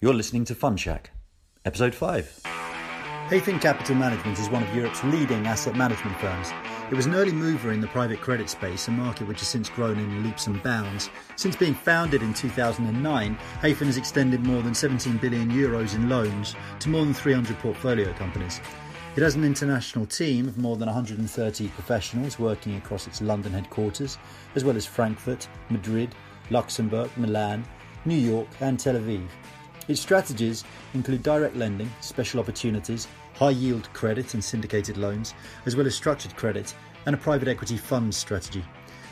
You're listening to Fund Shack, Episode 5. Hayfin Capital Management is one of Europe's leading asset management firms. It was an early mover in the private credit space, a market which has since grown in leaps and bounds. Since being founded in 2009, Hayfin has extended more than 17 billion euros in loans to more than 300 portfolio companies. It has an international team of more than 130 professionals working across its London headquarters, as well as Frankfurt, Madrid, Luxembourg, Milan, New York, and Tel Aviv. Its strategies include direct lending, special opportunities, high yield credit and syndicated loans, as well as structured credit and a private equity fund strategy.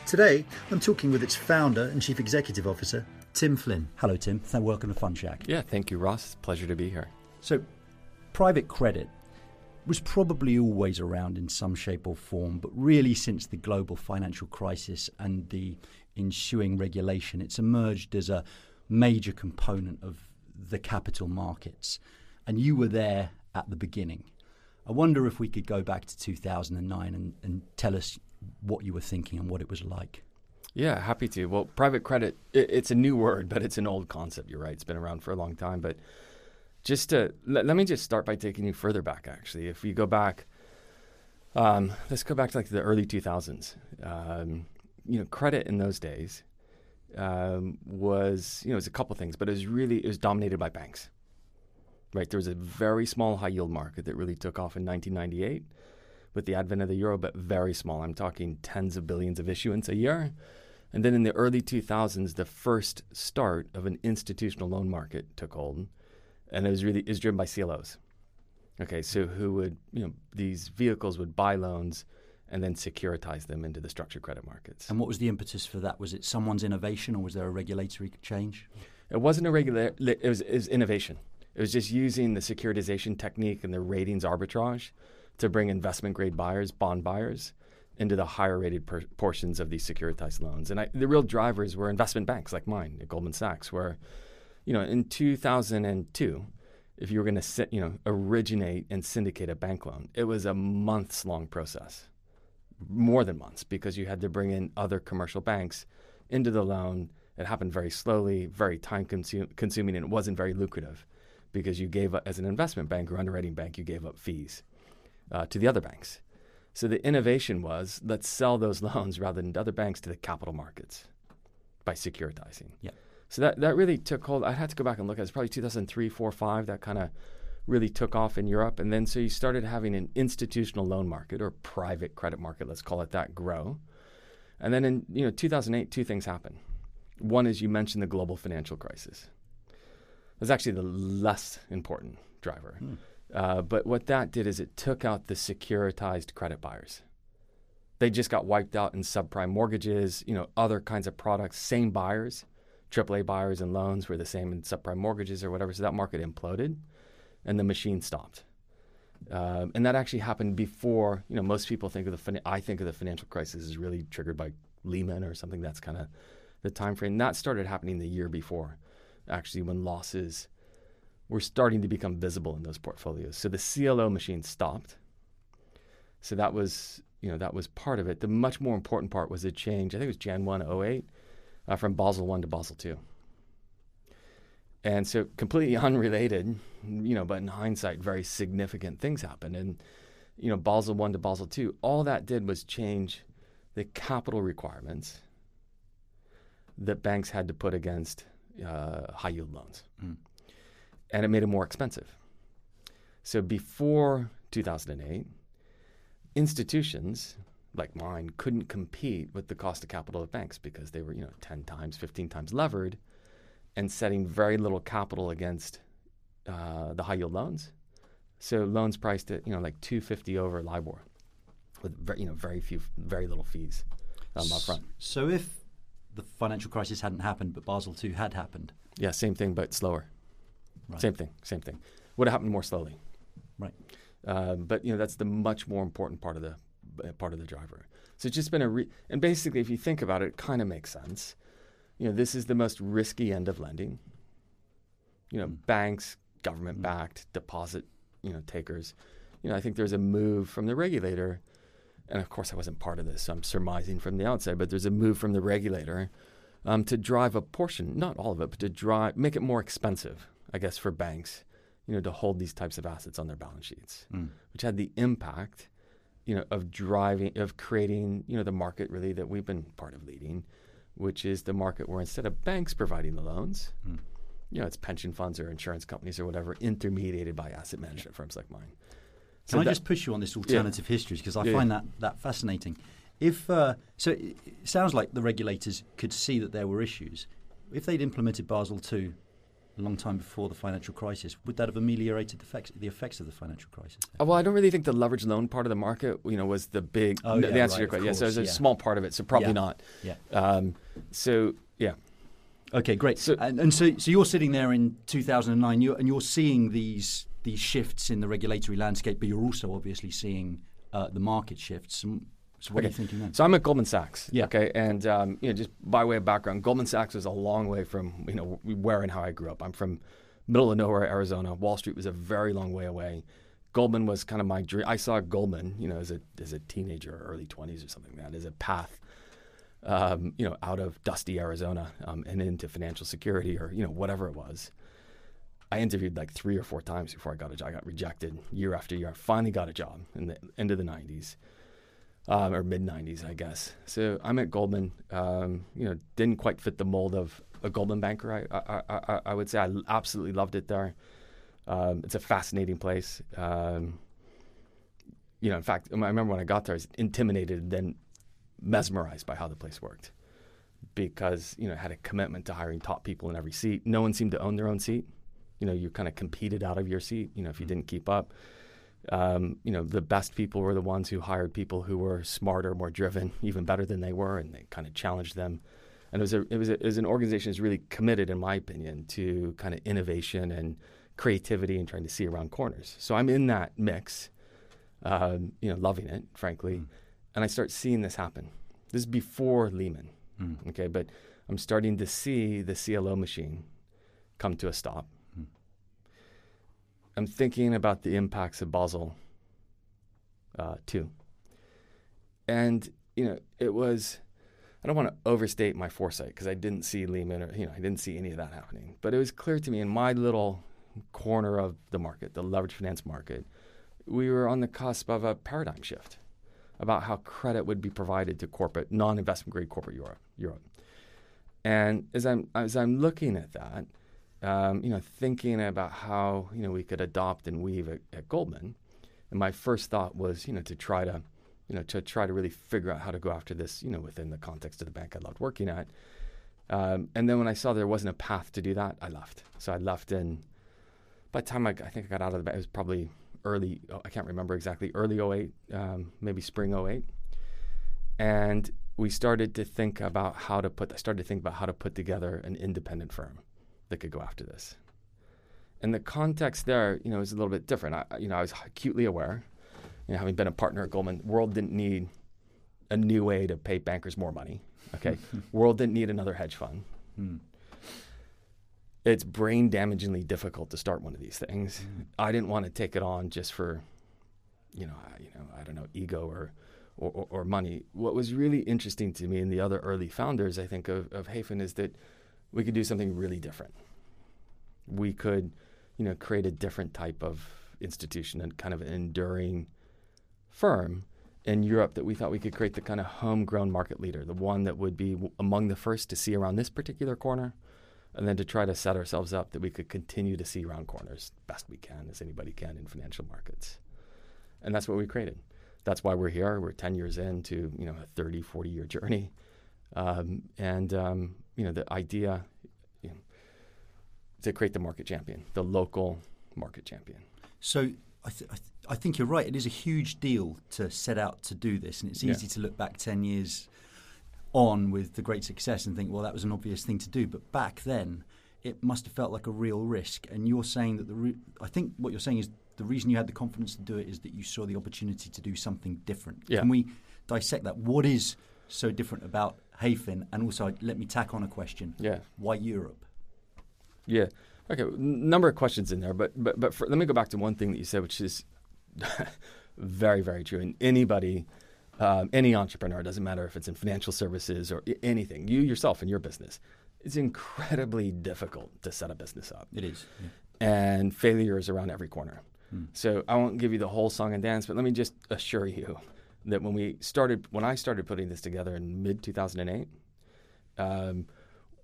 Today, I'm talking with its founder and chief executive officer, Tim Flynn. Hello, Tim. Welcome to Fund Shack. Yeah, thank you, Ross. Pleasure to be here. So, private credit was probably always around in some shape or form, but really since the global financial crisis and the ensuing regulation, it's emerged as a major component of the capital markets. And you were there at the beginning. I wonder if we could go back to 2009 and, and tell us what you were thinking and what it was like. Yeah, happy to. Well, private credit, it, it's a new word, but it's an old concept. You're right. It's been around for a long time. But just to let, let me just start by taking you further back, actually. If we go back, um, let's go back to like the early 2000s. Um, you know, credit in those days um, was you know it was a couple things, but it was really it was dominated by banks. Right, there was a very small high yield market that really took off in 1998 with the advent of the euro, but very small. I'm talking tens of billions of issuance a year. And then in the early 2000s, the first start of an institutional loan market took hold, and it was really is driven by CLOs. Okay, so who would you know these vehicles would buy loans and then securitize them into the structured credit markets. And what was the impetus for that? Was it someone's innovation or was there a regulatory change? It wasn't a regular, it was, it was innovation. It was just using the securitization technique and the ratings arbitrage to bring investment grade buyers, bond buyers, into the higher rated per- portions of these securitized loans. And I, the real drivers were investment banks like mine at Goldman Sachs, where, you know, in 2002, if you were going to, you know, originate and syndicate a bank loan, it was a months long process more than months because you had to bring in other commercial banks into the loan. It happened very slowly, very time consu- consuming, and it wasn't very lucrative because you gave up, as an investment bank or underwriting bank, you gave up fees uh, to the other banks. So the innovation was let's sell those loans rather than to other banks to the capital markets by securitizing. Yeah. So that, that really took hold. I had to go back and look at it. It's probably 2003, 4, 5 that kind of really took off in Europe. And then so you started having an institutional loan market or private credit market, let's call it that, grow. And then in you know 2008, two things happened. One is you mentioned the global financial crisis. That's actually the less important driver. Hmm. Uh, but what that did is it took out the securitized credit buyers. They just got wiped out in subprime mortgages, you know, other kinds of products, same buyers, AAA buyers and loans were the same in subprime mortgages or whatever. So that market imploded and the machine stopped. Um, and that actually happened before, you know, most people think of the, I think of the financial crisis as really triggered by Lehman or something that's kind of the time frame. That started happening the year before, actually, when losses were starting to become visible in those portfolios. So the CLO machine stopped. So that was, you know, that was part of it. The much more important part was a change, I think it was Jan 1, 08, uh, from Basel 1 to Basel 2. And so, completely unrelated, you know, but in hindsight, very significant things happened. And, you know, Basel 1 to Basel 2, all that did was change the capital requirements that banks had to put against uh, high yield loans. Mm. And it made it more expensive. So, before 2008, institutions like mine couldn't compete with the cost of capital of banks because they were, you know, 10 times, 15 times levered and setting very little capital against uh, the high yield loans. So loans priced at you know like 250 over LIBOR, with very, you know very few, very little fees um, up front. So if the financial crisis hadn't happened, but Basel II had happened, yeah, same thing, but slower. Right. Same thing, same thing. Would have happened more slowly. Right. Uh, but you know that's the much more important part of the uh, part of the driver. So it's just been a re- and basically, if you think about it, it kind of makes sense you know, this is the most risky end of lending. You know, mm. banks, government backed, mm. deposit, you know, takers. You know, I think there's a move from the regulator, and of course I wasn't part of this, so I'm surmising from the outside, but there's a move from the regulator um, to drive a portion, not all of it, but to drive make it more expensive I guess, for banks, you know, to hold these types of assets on their balance sheets, mm. which had the impact, you know, of driving, of creating, you know, the market really that we've been part of leading, which is the market where instead of banks providing the loans, mm. you know, it's pension funds or insurance companies or whatever, intermediated by asset management firms like mine. So Can I that, just push you on this alternative yeah. histories because I yeah. find that that fascinating. If uh, so, it sounds like the regulators could see that there were issues. If they'd implemented Basel II a long time before the financial crisis, would that have ameliorated the effects, the effects of the financial crisis? Well, I don't really think the leverage loan part of the market, you know, was the big oh, the yeah, answer right, to your question. Yeah, so there's a yeah. small part of it, so probably yeah. not. Yeah. Um, so yeah. Okay, great. So, and, and, so, so you're sitting there in 2009, you're, and you're seeing these these shifts in the regulatory landscape, but you're also obviously seeing uh, the market shifts. So what okay. are you thinking then? So I'm at Goldman Sachs. Yeah. Okay. And um, you know, just by way of background, Goldman Sachs is a long way from you know where and how I grew up. I'm from middle of nowhere, Arizona. Wall Street was a very long way away. Goldman was kind of my dream. I saw Goldman, you know, as a as a teenager, early 20s or something like that, as a path, um, you know, out of dusty Arizona um, and into financial security or you know whatever it was. I interviewed like three or four times before I got a job. I got rejected year after year. I finally got a job in the end of the 90s um, or mid 90s, I guess. So I'm at Goldman. Um, you know, didn't quite fit the mold of a Goldman banker. I, I, I, I would say I absolutely loved it there. Um, it's a fascinating place. Um, you know, in fact, I remember when I got there, I was intimidated and then mesmerized by how the place worked because, you know, it had a commitment to hiring top people in every seat. No one seemed to own their own seat. You know, you kind of competed out of your seat, you know, if you didn't keep up um, you know, the best people were the ones who hired people who were smarter, more driven, even better than they were, and they kind of challenged them. And it was, a, it, was a, it was an organization that's really committed, in my opinion, to kind of innovation and creativity and trying to see around corners. So I'm in that mix, um, you know, loving it, frankly. Mm. And I start seeing this happen. This is before Lehman, mm. okay? But I'm starting to see the CLO machine come to a stop. I'm thinking about the impacts of Basel uh, too. And, you know, it was, I don't want to overstate my foresight because I didn't see Lehman or, you know, I didn't see any of that happening. But it was clear to me in my little corner of the market, the leverage finance market, we were on the cusp of a paradigm shift about how credit would be provided to corporate, non-investment grade corporate Europe. Europe. And as I'm as I'm looking at that, um, you know, thinking about how you know we could adopt and weave at, at, Goldman, and my first thought was you know to try to, you know, to try to really figure out how to go after this, you know, within the context of the bank I loved working at. Um, and then when I saw there wasn't a path to do that, I left. So I left in. By the time I, I think I got out of the bank, it was probably early. Oh, I can't remember exactly. Early 08, um, maybe spring 08. And we started to think about how to put. I started to think about how to put together an independent firm that could go after this. And the context there, you know, is a little bit different. I, you know, I was acutely aware, you know, having been a partner at Goldman, world didn't need a new way to pay bankers more money. Okay, world didn't need another hedge fund. Hmm. It's brain damagingly difficult to start one of these things. Hmm. I didn't want to take it on just for, you know, I, you know, I don't know, ego or, or, or money. What was really interesting to me and the other early founders, I think, of, of Hayfin is that we could do something really different. We could, you know, create a different type of institution and kind of an enduring firm in Europe that we thought we could create the kind of homegrown market leader, the one that would be among the first to see around this particular corner, and then to try to set ourselves up that we could continue to see around corners best we can, as anybody can in financial markets. And that's what we created. That's why we're here. We're 10 years into, you know, a 30, 40 year journey. Um, and um, you know, the idea you know, to create the market champion, the local market champion. So I, th- I, th- I, think you're right. It is a huge deal to set out to do this, and it's easy yeah. to look back ten years on with the great success and think, well, that was an obvious thing to do. But back then, it must have felt like a real risk. And you're saying that the re- I think what you're saying is the reason you had the confidence to do it is that you saw the opportunity to do something different. Yeah. Can we dissect that? What is so different about Hayfin? And also, let me tack on a question. Yeah. Why Europe? Yeah. Okay. Number of questions in there, but but but for, let me go back to one thing that you said, which is very very true. And anybody, um, any entrepreneur, doesn't matter if it's in financial services or anything, you yourself in your business, it's incredibly difficult to set a business up. It is. Yeah. And failure is around every corner. Mm. So I won't give you the whole song and dance, but let me just assure you that when we started, when I started putting this together in mid 2008, um,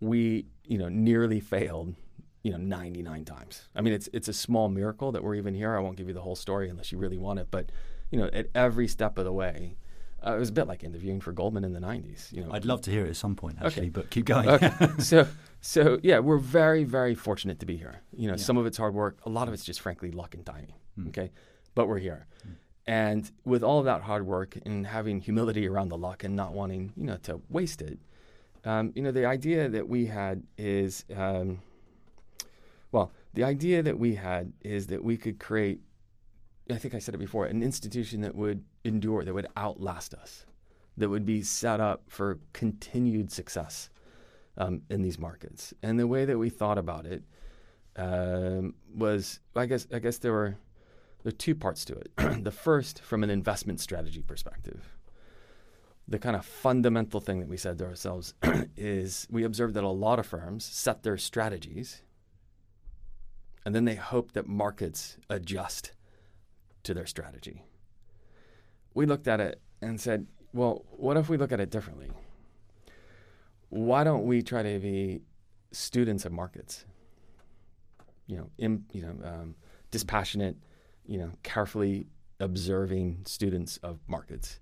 we you know nearly failed you know 99 times. I mean, it's it's a small miracle that we're even here. I won't give you the whole story unless you really want it, but you know, at every step of the way, uh, it was a bit like interviewing for Goldman in the '90s. You know, I'd love to hear it at some point, actually, okay. but keep going. okay. so, so yeah, we're very, very fortunate to be here. You know, yeah. some of it's hard work, a lot of it's just frankly luck and timing. Mm. Okay, but we're here, mm. And with all of that hard work and having humility around the luck and not wanting, you know, to waste it. Um, you know, the idea that we had is, um, well, the idea that we had is that we could create I think I said it before, an institution that would endure, that would outlast us, that would be set up for continued success um, in these markets. And the way that we thought about it um, was, I guess, I guess there were there are two parts to it. the first, from an investment strategy perspective, the kind of fundamental thing that we said to ourselves is we observed that a lot of firms set their strategies and then they hope that markets adjust to their strategy. We looked at it and said, well, what if we look at it differently? Why don't we try to be students of markets? You know, in, you know, um, dispassionate, you know, carefully observing students of markets,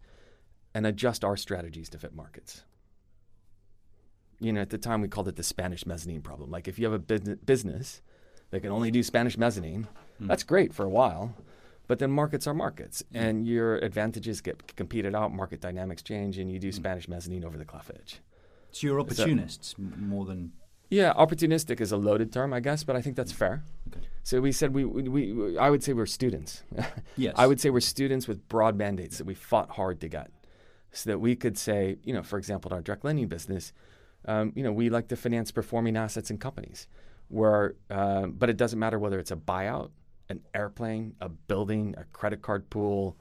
and adjust our strategies to fit markets. You know, at the time we called it the Spanish mezzanine problem. Like, if you have a business that can only do Spanish mezzanine, mm. that's great for a while. But then markets are markets, mm-hmm. and your advantages get competed out. Market dynamics change, and you do mm. Spanish mezzanine over the cliff edge. So you're opportunists so, more than. Yeah, opportunistic is a loaded term, I guess, but I think that's fair. Okay. So we said we, we, we I would say we're students. yes. I would say we're students with broad mandates that we fought hard to get, so that we could say, you know, for example, in our direct lending business, um, you know, we like to finance performing assets in companies, where, uh, but it doesn't matter whether it's a buyout an airplane, a building, a credit card pool,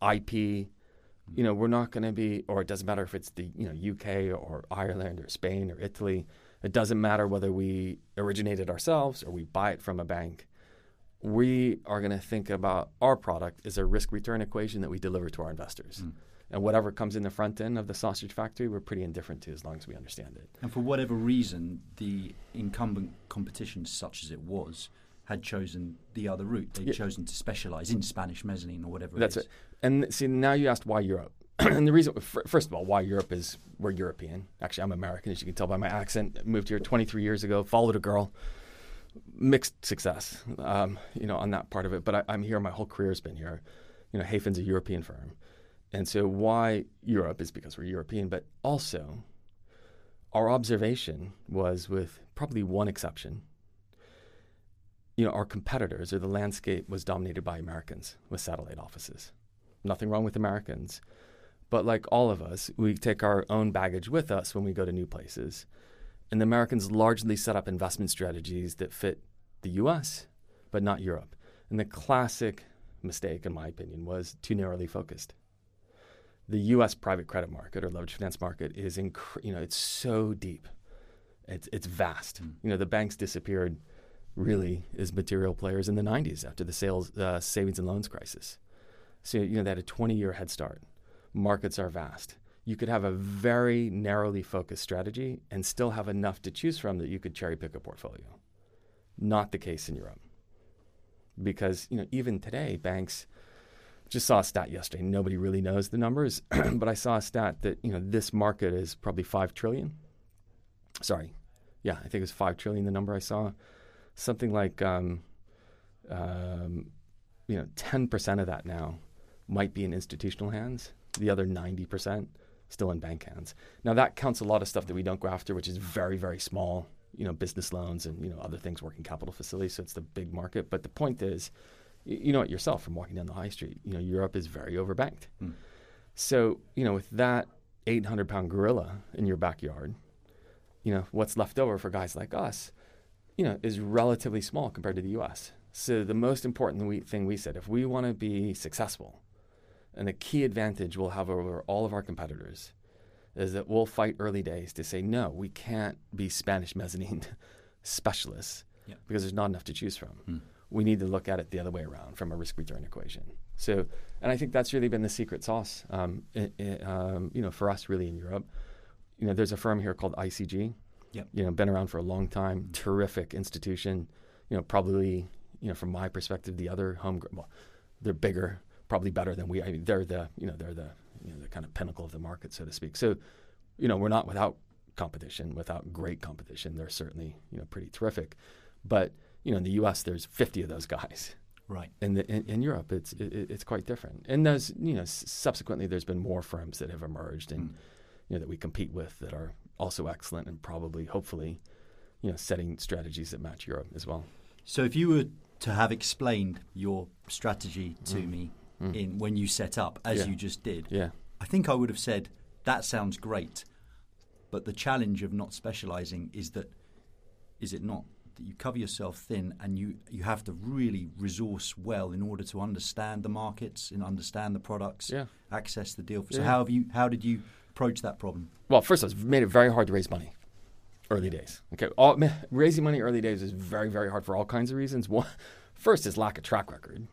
IP. You know, we're not going to be, or it doesn't matter if it's the you know UK or Ireland or Spain or Italy. It doesn't matter whether we originated ourselves or we buy it from a bank. We are going to think about our product as a risk return equation that we deliver to our investors. Mm. And whatever comes in the front end of the sausage factory, we're pretty indifferent to as long as we understand it. And for whatever reason, the incumbent competition, such as it was, had chosen the other route. They'd yeah. chosen to specialize in Spanish mezzanine or whatever. That's it. And see, now you asked why Europe. and the reason, first of all, why Europe is we're European. Actually, I'm American, as you can tell by my accent. Moved here 23 years ago. Followed a girl. Mixed success, um, you know, on that part of it. But I, am here. My whole career has been here. You know, Hayfin's a European firm, and so why Europe is because we're European, but also our observation was, with probably one exception, you know, our competitors or the landscape was dominated by Americans with satellite offices. Nothing wrong with Americans. But like all of us, we take our own baggage with us when we go to new places. And the Americans largely set up investment strategies that fit the US, but not Europe. And the classic mistake, in my opinion, was too narrowly focused. The US private credit market or leveraged finance market is, inc- you know, it's so deep. It's, it's vast. Mm. You know, the banks disappeared really as material players in the 90s after the sales uh, savings and loans crisis. So you know they had a 20 year head start. Markets are vast. You could have a very narrowly focused strategy and still have enough to choose from that you could cherry pick a portfolio. Not the case in Europe. Because you know even today banks just saw a stat yesterday. Nobody really knows the numbers, but I saw a stat that you know this market is probably 5 trillion. Sorry. Yeah, I think it was 5 trillion the number I saw something like um, um, you know 10% of that now might be in institutional hands. The other 90% still in bank hands. Now that counts a lot of stuff that we don't go after, which is very very small. You know, business loans and you know other things, working capital facilities. So it's the big market. But the point is, you, you know it yourself from walking down the high street. You know, Europe is very overbanked. Mm. So you know, with that 800 pound gorilla in your backyard, you know what's left over for guys like us you know, is relatively small compared to the U.S. So the most important thing we said, if we want to be successful, and the key advantage we'll have over all of our competitors, is that we'll fight early days to say no, we can't be Spanish mezzanine specialists yeah. because there's not enough to choose from. Mm. We need to look at it the other way around from a risk return equation. So, and I think that's really been the secret sauce, um, it, it, um, you know, for us really in Europe. You know, there's a firm here called ICG. Yep. You know, been around for a long time, mm. terrific institution. You know, probably, you know, from my perspective, the other home, well, they're bigger, probably better than we. I mean, they're the, you know, they're the, you know, the kind of pinnacle of the market, so to speak. So, you know, we're not without competition, without great competition. They're certainly, you know, pretty terrific. But, you know, in the U.S., there's 50 of those guys. Right. In, the, in, in Europe, it's it, it's quite different. And there's, you know, s- subsequently, there's been more firms that have emerged and, mm. you know, that we compete with that are also excellent and probably, hopefully, you know, setting strategies that match Europe as well. So if you were to have explained your strategy to mm. me mm. in when you set up, as yeah. you just did, yeah. I think I would have said that sounds great, but the challenge of not specializing is that is it not that you cover yourself thin and you you have to really resource well in order to understand the markets and understand the products, yeah. access the deal. So yeah. how have you how did you approach that problem? Well, first, of all, it's made it very hard to raise money early days. Okay, all, raising money early days is very, very hard for all kinds of reasons. One, first is lack of track record.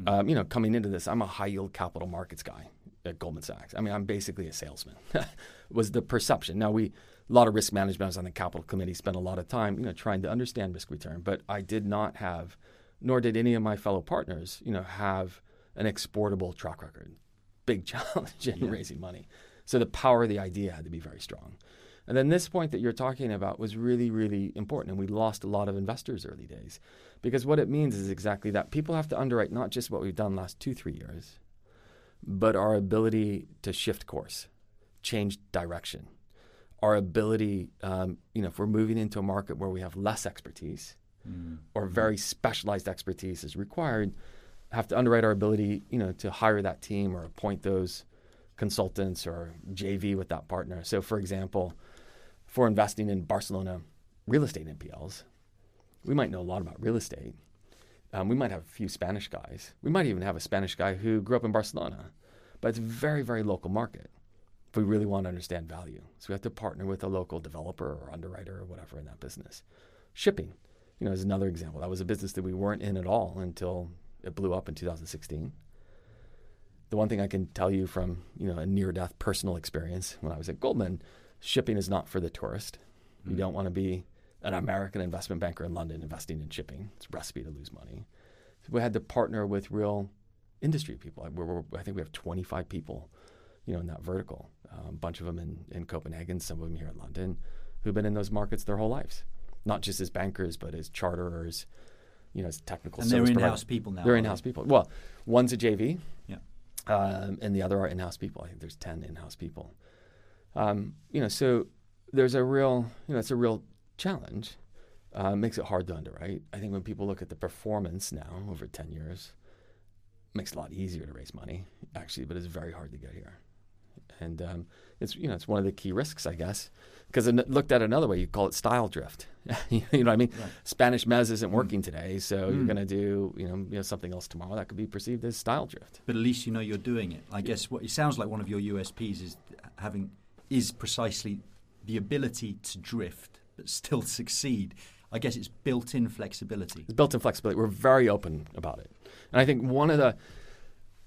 Mm-hmm. Um, you know, coming into this, I'm a high yield capital markets guy at Goldman Sachs. I mean, I'm basically a salesman. was the perception. Now we a lot of risk management. I was on the capital committee, spent a lot of time, you know, trying to understand risk return. But I did not have, nor did any of my fellow partners, you know, have an exportable track record. Big challenge in yeah. raising money. So the power of the idea had to be very strong. And then this point that you're talking about was really, really important. And we lost a lot of investors early days because what it means is exactly that. People have to underwrite not just what we've done last two, three years, but our ability to shift course, change direction, our ability, um, you know, if we're moving into a market where we have less expertise mm. or very specialized expertise is required, have to underwrite our ability, you know, to hire that team or appoint those consultants or JV with that partner. So, for example, for investing in Barcelona real estate NPLs, we might know a lot about real estate. Um, we might have a few Spanish guys. We might even have a Spanish guy who grew up in Barcelona, but it's a very, very local market if we really want to understand value. So we have to partner with a local developer or underwriter or whatever in that business. Shipping, you know, is another example. That was a business that we weren't in at all until it blew up in 2016. The one thing I can tell you from, you know, a near-death personal experience when I was at Goldman – shipping is not for the tourist. Mm-hmm. You don't want to be an American investment banker in London investing in shipping. It's a recipe to lose money. So we had to partner with real industry people. We're, we're, I think we have 25 people, you know, in that vertical. Um, a bunch of them in, in Copenhagen, some of them here in London, who've been in those markets their whole lives, not just as bankers, but as charterers, you know, as technical. And they're in-house people now. They're in-house they? people. Well, one's a JV, yeah, um, and the other are in-house people. I think there's 10 in-house people. Um, you know, so there's a real, you know, it's a real challenge. Uh, it makes it hard to underwrite. I think when people look at the performance now over 10 years, it makes it a lot easier to raise money, actually, but it's very hard to get here. And um, it's you know it's one of the key risks, I guess, because looked at another way, you call it style drift. you know what I mean? Right. Spanish mezz isn't mm. working today, so mm. you're going to do you know, you know something else tomorrow that could be perceived as style drift. But at least you know you're doing it. I yeah. guess what it sounds like one of your USPs is having is precisely the ability to drift but still succeed. I guess it's built-in flexibility. It's built-in flexibility. We're very open about it, and I think one of the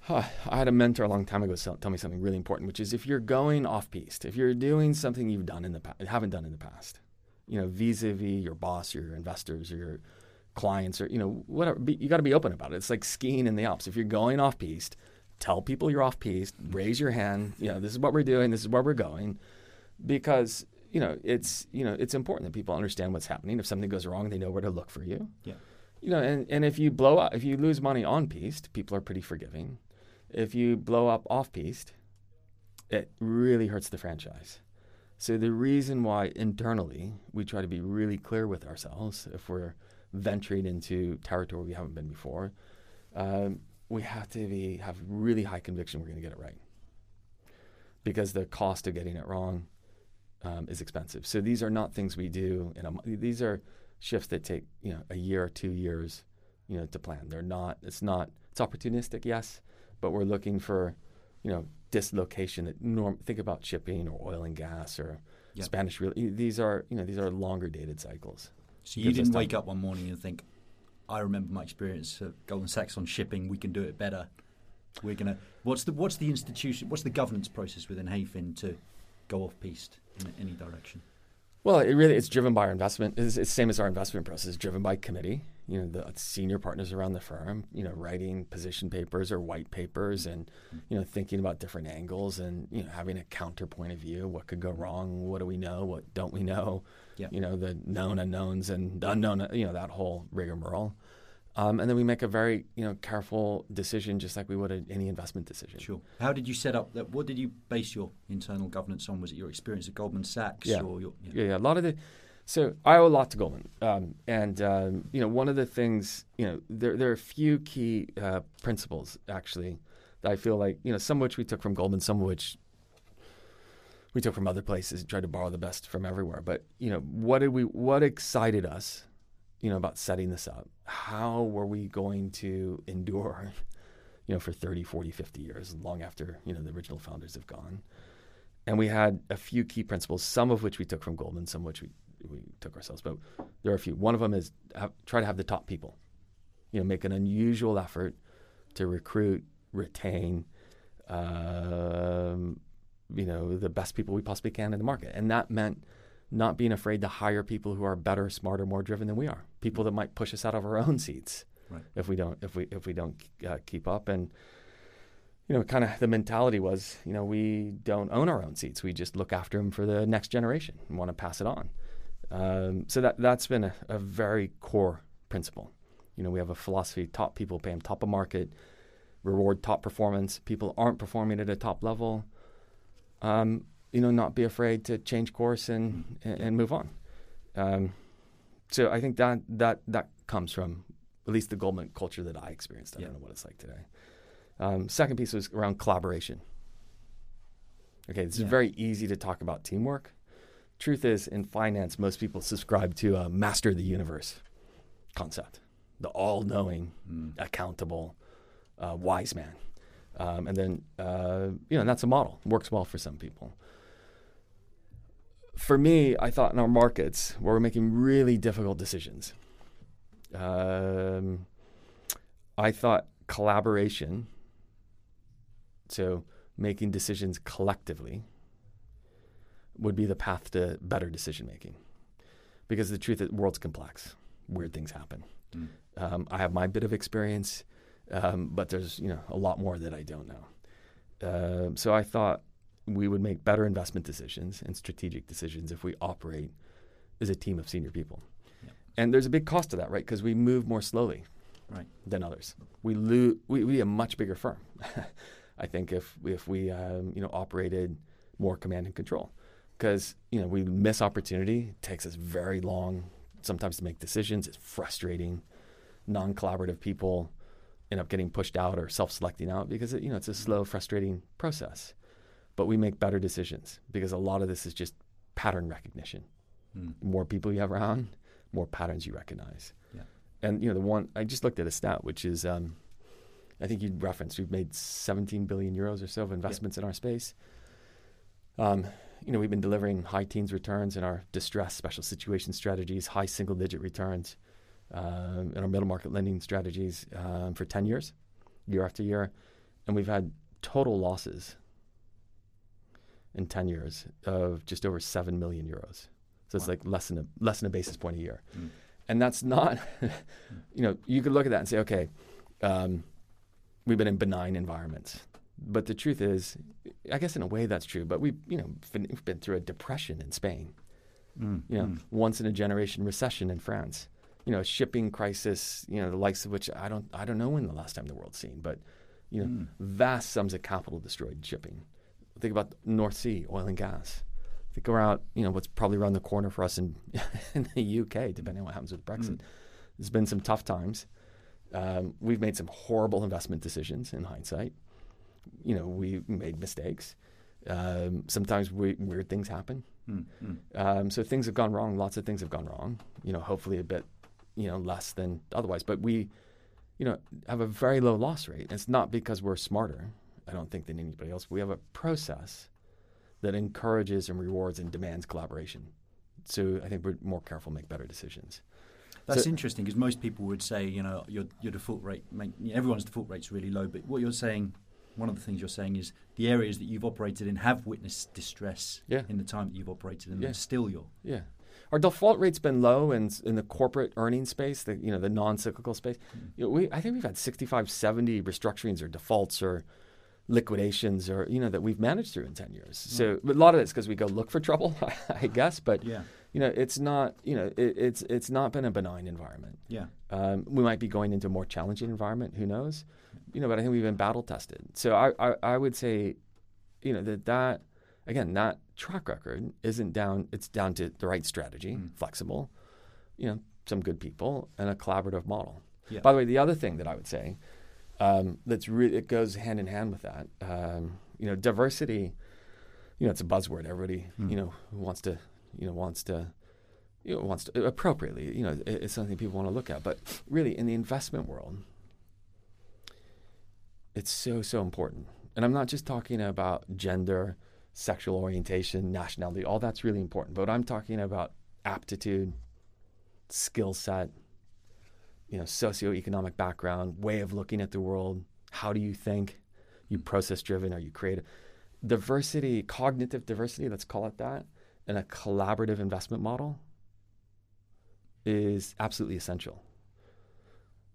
I had a mentor a long time ago tell me something really important, which is if you're going off piste, if you're doing something you've done in the past, haven't done in the past, you know, vis-a-vis your boss, your investors, or your clients, or you know, whatever, be, you got to be open about it. It's like skiing in the Alps. If you're going off piste, tell people you're off piste, raise your hand, you know, this is what we're doing, this is where we're going. Because, you know, it's you know, it's important that people understand what's happening. If something goes wrong, they know where to look for you. Yeah. You know, and, and if you blow up if you lose money on piste, people are pretty forgiving. If you blow up off piste, it really hurts the franchise. So the reason why internally we try to be really clear with ourselves if we're venturing into territory we haven't been before, um, we have to be have really high conviction we're going to get it right because the cost of getting it wrong um, is expensive. So these are not things we do in a. These are shifts that take you know a year or two years, you know, to plan. They're not. It's not. It's opportunistic, yes, but we're looking for you know, dislocation that norm. Think about shipping or oil and gas or yep. Spanish real. These are you know these are longer dated cycles. So you didn't wake up one morning and think, I remember my experience at Goldman Sachs on shipping. We can do it better. We're gonna. What's the what's the institution? What's the governance process within Hayfin to go off piste in any direction? Well, it really it's driven by our investment. It's, it's same as our investment process. It's driven by committee. You know, the senior partners around the firm. You know, writing position papers or white papers, and you know, thinking about different angles, and you know, having a counterpoint of view. What could go wrong? What do we know? What don't we know? Yep. You know, the known unknowns and the unknown. You know, that whole rigmarole. Um, and then we make a very you know careful decision, just like we would any investment decision. Sure. How did you set up that? What did you base your internal governance on? Was it your experience at Goldman Sachs? Yeah. Your, yeah. yeah. yeah, A lot of the. So I owe a lot to Goldman, um, and um, you know one of the things you know there there are a few key uh, principles actually that I feel like you know some of which we took from Goldman, some of which we took from other places, and tried to borrow the best from everywhere. But you know what did we what excited us you know, about setting this up. How were we going to endure, you know, for 30, 40, 50 years, long after, you know, the original founders have gone? And we had a few key principles, some of which we took from Goldman, some of which we, we took ourselves. But there are a few. One of them is have, try to have the top people, you know, make an unusual effort to recruit, retain, um, you know, the best people we possibly can in the market. And that meant – not being afraid to hire people who are better, smarter, more driven than we are. People that might push us out of our own seats right. if we don't if we if we don't uh, keep up. And you know, kind of the mentality was, you know, we don't own our own seats. We just look after them for the next generation and want to pass it on. Um, so that that's been a, a, very core principle. You know, we have a philosophy: top people pay them top of market, reward top performance. People aren't performing at a top level. Um, you know, not be afraid to change course and and, and move on. Um, so I think that that that comes from at least the Goldman culture that I experienced. I yeah. don't know what it's like today. Um, second piece was around collaboration. Okay, it's yeah. very easy to talk about teamwork. Truth is, in finance, most people subscribe to a master of the universe concept, the all-knowing, mm. accountable, uh, wise man. Um, and then, uh, you know, that's a model. Works well for some people for me, I thought in our markets where we're making really difficult decisions, um, I thought collaboration, so making decisions collectively, would be the path to better decision making. Because the truth is, the world's complex. Weird things happen. Mm. Um, I have my bit of experience, um, but there's you know a lot more that I don't know. Uh, so I thought we would make better investment decisions and strategic decisions if we operate as a team of senior people. And there's a big cost to that, right? Because we move more slowly right. than others. We lose. We, we a much bigger firm. I think if if we um, you know operated more command and control, because you know we miss opportunity. It takes us very long sometimes to make decisions. It's frustrating. Non-collaborative people end up getting pushed out or self-selecting out because it, you know it's a slow, frustrating process but we make better decisions because a lot of this is just pattern recognition. Mm. More people you have around, more patterns you recognize. Yeah. And you know the one I just looked at a stat, which is um, I think you referenced we've made 17 billion euros or so of investments yeah. in our space. Um, you know we've been delivering high teens returns in our distress special situation strategies, high single digit returns um, in our middle market lending strategies um, for 10 years, year after year, and we've had total losses in 10 years of just over 7 million euros. So it's like less than a less than a basis point a year. Mm. And that's not, you know, you could look at that and say, okay, um, we've been in benign environments. But the truth is, I guess in a way that's true. But we, you know, we've been through a depression in Spain. Mm. You know, mm. once in a generation recession in France. You know, shipping crisis. You know, the likes of which I don't, I don't know when the last time the world's seen. But you know, mm. vast sums of capital destroyed shipping. Think about North Sea oil and gas. Think about you know what's probably around the corner for us in in the UK, depending on what happens with Brexit. Mm. There's been some tough times. Um, we've made some horrible investment decisions in hindsight. You know, we made mistakes. Um, sometimes we, weird things happen. Mm, mm. Um, so things have gone wrong. Lots of things have gone wrong. You know, hopefully a bit, you know, less than otherwise. But we, you know, have a very low loss rate. It's not because we're smarter I don't think than anybody else. We have a process that encourages and rewards and demands collaboration. So I think we're more careful, make better decisions. That's so, interesting because most people would say, you know, your your default rate, everyone's default rate's really low. But what you're saying, one of the things you're saying is the areas that you've operated in have witnessed distress yeah. in the time that you've operated in, yeah. and still you're yeah. Our default rate's been low in, in the corporate earnings space, the you know the non-cyclical space. Mm. You know, we I think we've had 65, 70 restructurings or defaults or liquidations or you know that we've managed through in 10 years. So a lot of it's because we go look for trouble, I guess, but yeah you know, it's not, you know, it, it's it's not been a benign environment. Yeah. Um, we might be going into a more challenging environment. Who knows? You know, but I think we've been battle tested. So I, I, I would say, you know, that that again, that track record isn't down. It's down to the right strategy, mm. flexible, you know, some good people, and a collaborative model. Yeah. By the way, the other thing that I would say um, that's really it goes hand in hand with that. Um, you know, diversity. You know, it's a buzzword. Everybody, mm. you know, wants to you know wants to you know, wants to appropriately you know it, it's something people want to look at but really in the investment world it's so so important. And i'm not just talking about gender sexual orientation nationality all that's really important but i'm talking about aptitude skill set you know socioeconomic background way of looking at the world. How do you think? You process driven are you creative? Diversity cognitive diversity let's call it that and a collaborative investment model is absolutely essential.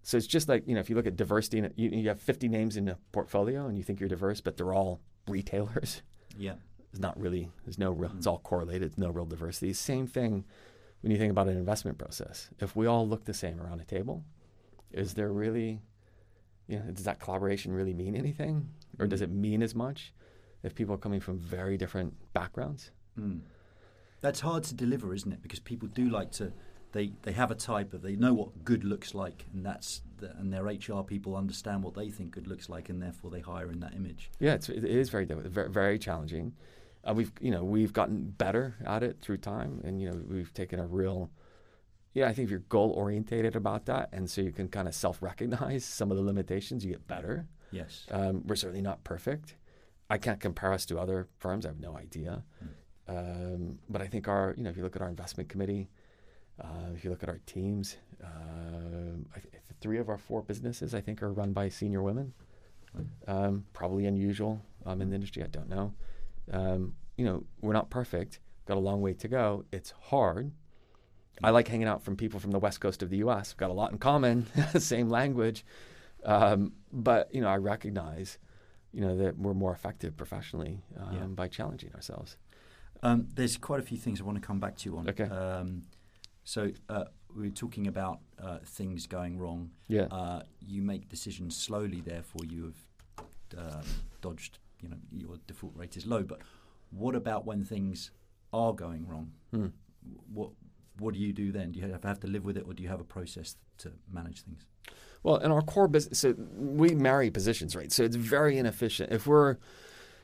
So it's just like, you know, if you look at diversity, in, you, you have 50 names in a portfolio and you think you're diverse, but they're all retailers. Yeah. It's not really, there's no real, mm-hmm. it's all correlated, it's no real diversity. Same thing when you think about an investment process. If we all look the same around a table, is there really, you know, does that collaboration really mean anything? Or does mm. it mean as much if people are coming from very different backgrounds? Mm. That's hard to deliver, isn't it? Because people do like to. They, they have a type of they know what good looks like and that's the, and their HR people understand what they think good looks like and therefore they hire in that image. Yeah, it's, it is very very, very challenging. Uh, we've you know we've gotten better at it through time and you know we've taken a real yeah I think if you're goal orientated about that and so you can kind of self recognize some of the limitations you get better. Yes, um, we're certainly not perfect. I can't compare us to other firms. I have no idea. Mm. Um, but I think our, you know, if you look at our investment committee, uh, if you look at our teams, uh, th- three of our four businesses, I think, are run by senior women. Um, probably unusual um, in the industry. I don't know. Um, you know, we're not perfect. Got a long way to go. It's hard. I like hanging out from people from the west coast of the U.S. We've got a lot in common, same language. Um, but you know, I recognize, you know, that we're more effective professionally um, yeah. by challenging ourselves. Um, there's quite a few things I want to come back to you on. Okay. So uh, we are talking about uh, things going wrong. Yeah. Uh, you make decisions slowly, therefore you have um, dodged. You know your default rate is low. But what about when things are going wrong? Hmm. What what do you do then? Do you have to live with it, or do you have a process to manage things? Well, in our core business, so we marry positions, right? So it's very inefficient. If we're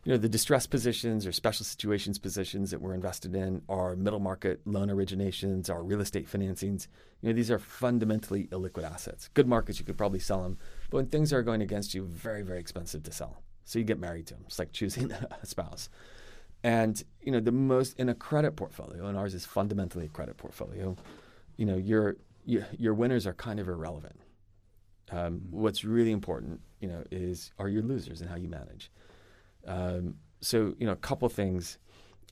you know, the distressed positions or special situations positions that we're invested in are middle market loan originations, our real estate financings. You know, these are fundamentally illiquid assets. Good markets, you could probably sell them, but when things are going against you, very, very expensive to sell. So you get married to them. It's like choosing a spouse. And you know, the most in a credit portfolio, and ours is fundamentally a credit portfolio. You know, your your, your winners are kind of irrelevant. Um, what's really important, you know, is are your losers and how you manage. Um, so you know, a couple things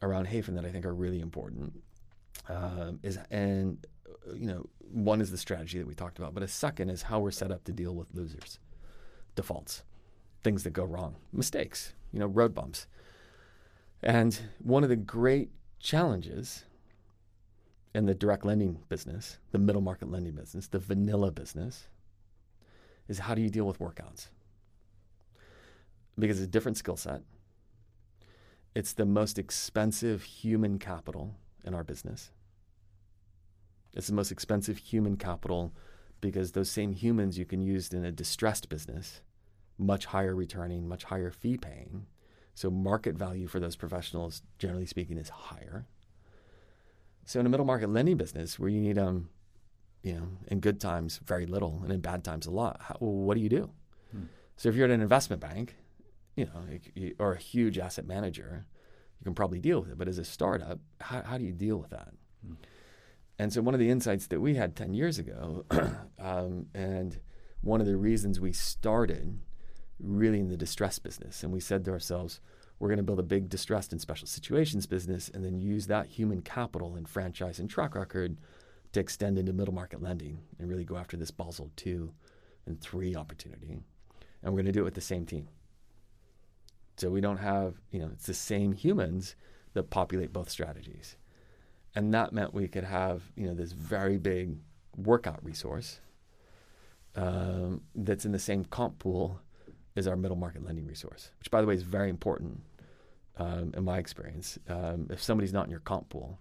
around Hayfin that I think are really important um, is and you know one is the strategy that we talked about, but a second is how we're set up to deal with losers, defaults, things that go wrong, mistakes, you know, road bumps. And one of the great challenges in the direct lending business, the middle market lending business, the vanilla business, is how do you deal with workouts? Because it's a different skill set. It's the most expensive human capital in our business. It's the most expensive human capital because those same humans you can use in a distressed business, much higher returning, much higher fee paying. So market value for those professionals, generally speaking, is higher. So in a middle market lending business where you need um, you know, in good times very little and in bad times a lot, how, what do you do? Hmm. So if you're at an investment bank you know, or a huge asset manager, you can probably deal with it. But as a startup, how, how do you deal with that? Mm. And so one of the insights that we had 10 years ago, um, and one of the reasons we started really in the distress business, and we said to ourselves, we're going to build a big distressed and special situations business and then use that human capital and franchise and track record to extend into middle market lending and really go after this Basel two and three opportunity. And we're going to do it with the same team. So we don't have, you know, it's the same humans that populate both strategies. And that meant we could have, you know, this very big workout resource um, that's in the same comp pool as our middle market lending resource, which, by the way, is very important um, in my experience. Um, if somebody's not in your comp pool,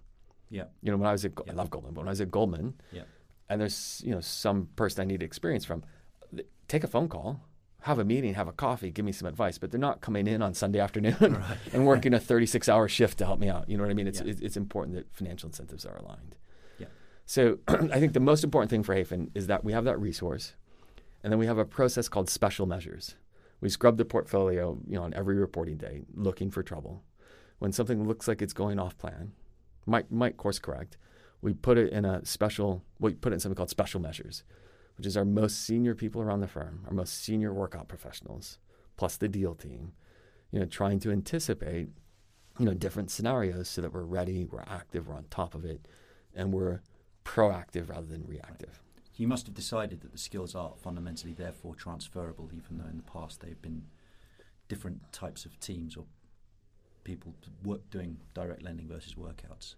yeah, you know, when I was at, yeah. I love Goldman, but when I was at Goldman, yeah, and there's you know some person I need experience from, take a phone call, have a meeting, have a coffee, give me some advice. But they're not coming in on Sunday afternoon right. and working a 36 hour shift to help me out. You know what I mean? It's, yeah. it's, important that financial incentives are aligned. Yeah. So I think the most important thing for Hayfin is that we have that resource, and then we have a process called special measures. We scrub the portfolio, you know, on every reporting day, looking for trouble. When something looks like it's going off plan, might might course correct, we put it in a special. We put it in something called special measures which is our most senior people around the firm, our most senior workout professionals, plus the deal team, you know, trying to anticipate, you know, different scenarios so that we're ready, we're active, we're on top of it, and we're proactive rather than reactive. You must have decided that the skills are fundamentally therefore transferable, even though in the past they've been different types of teams or people work doing direct lending versus workouts.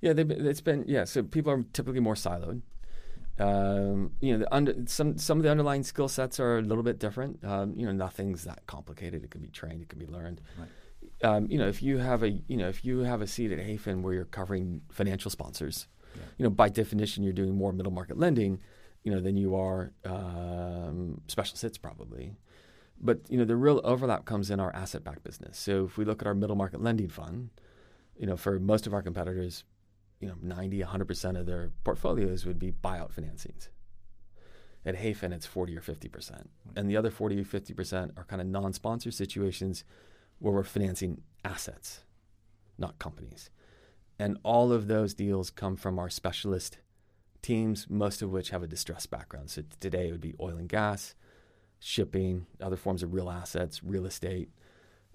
Yeah, it's been yeah. So people are typically more siloed. Um, you know, the under, some some of the underlying skill sets are a little bit different. Um, you know, nothing's that complicated. It can be trained. It can be learned. Right. Um, you know, if you have a you know if you have a seat at Hayfin where you're covering financial sponsors, yeah. you know, by definition, you're doing more middle market lending, you know, than you are um, special sits probably. But you know, the real overlap comes in our asset-backed business. So if we look at our middle market lending fund, you know, for most of our competitors, you know 90 100% of their portfolios would be buyout financings. At Hayfin it's 40 or 50% and the other 40 or 50% are kind of non-sponsor situations where we're financing assets not companies. And all of those deals come from our specialist teams most of which have a distressed background. So today it would be oil and gas shipping other forms of real assets real estate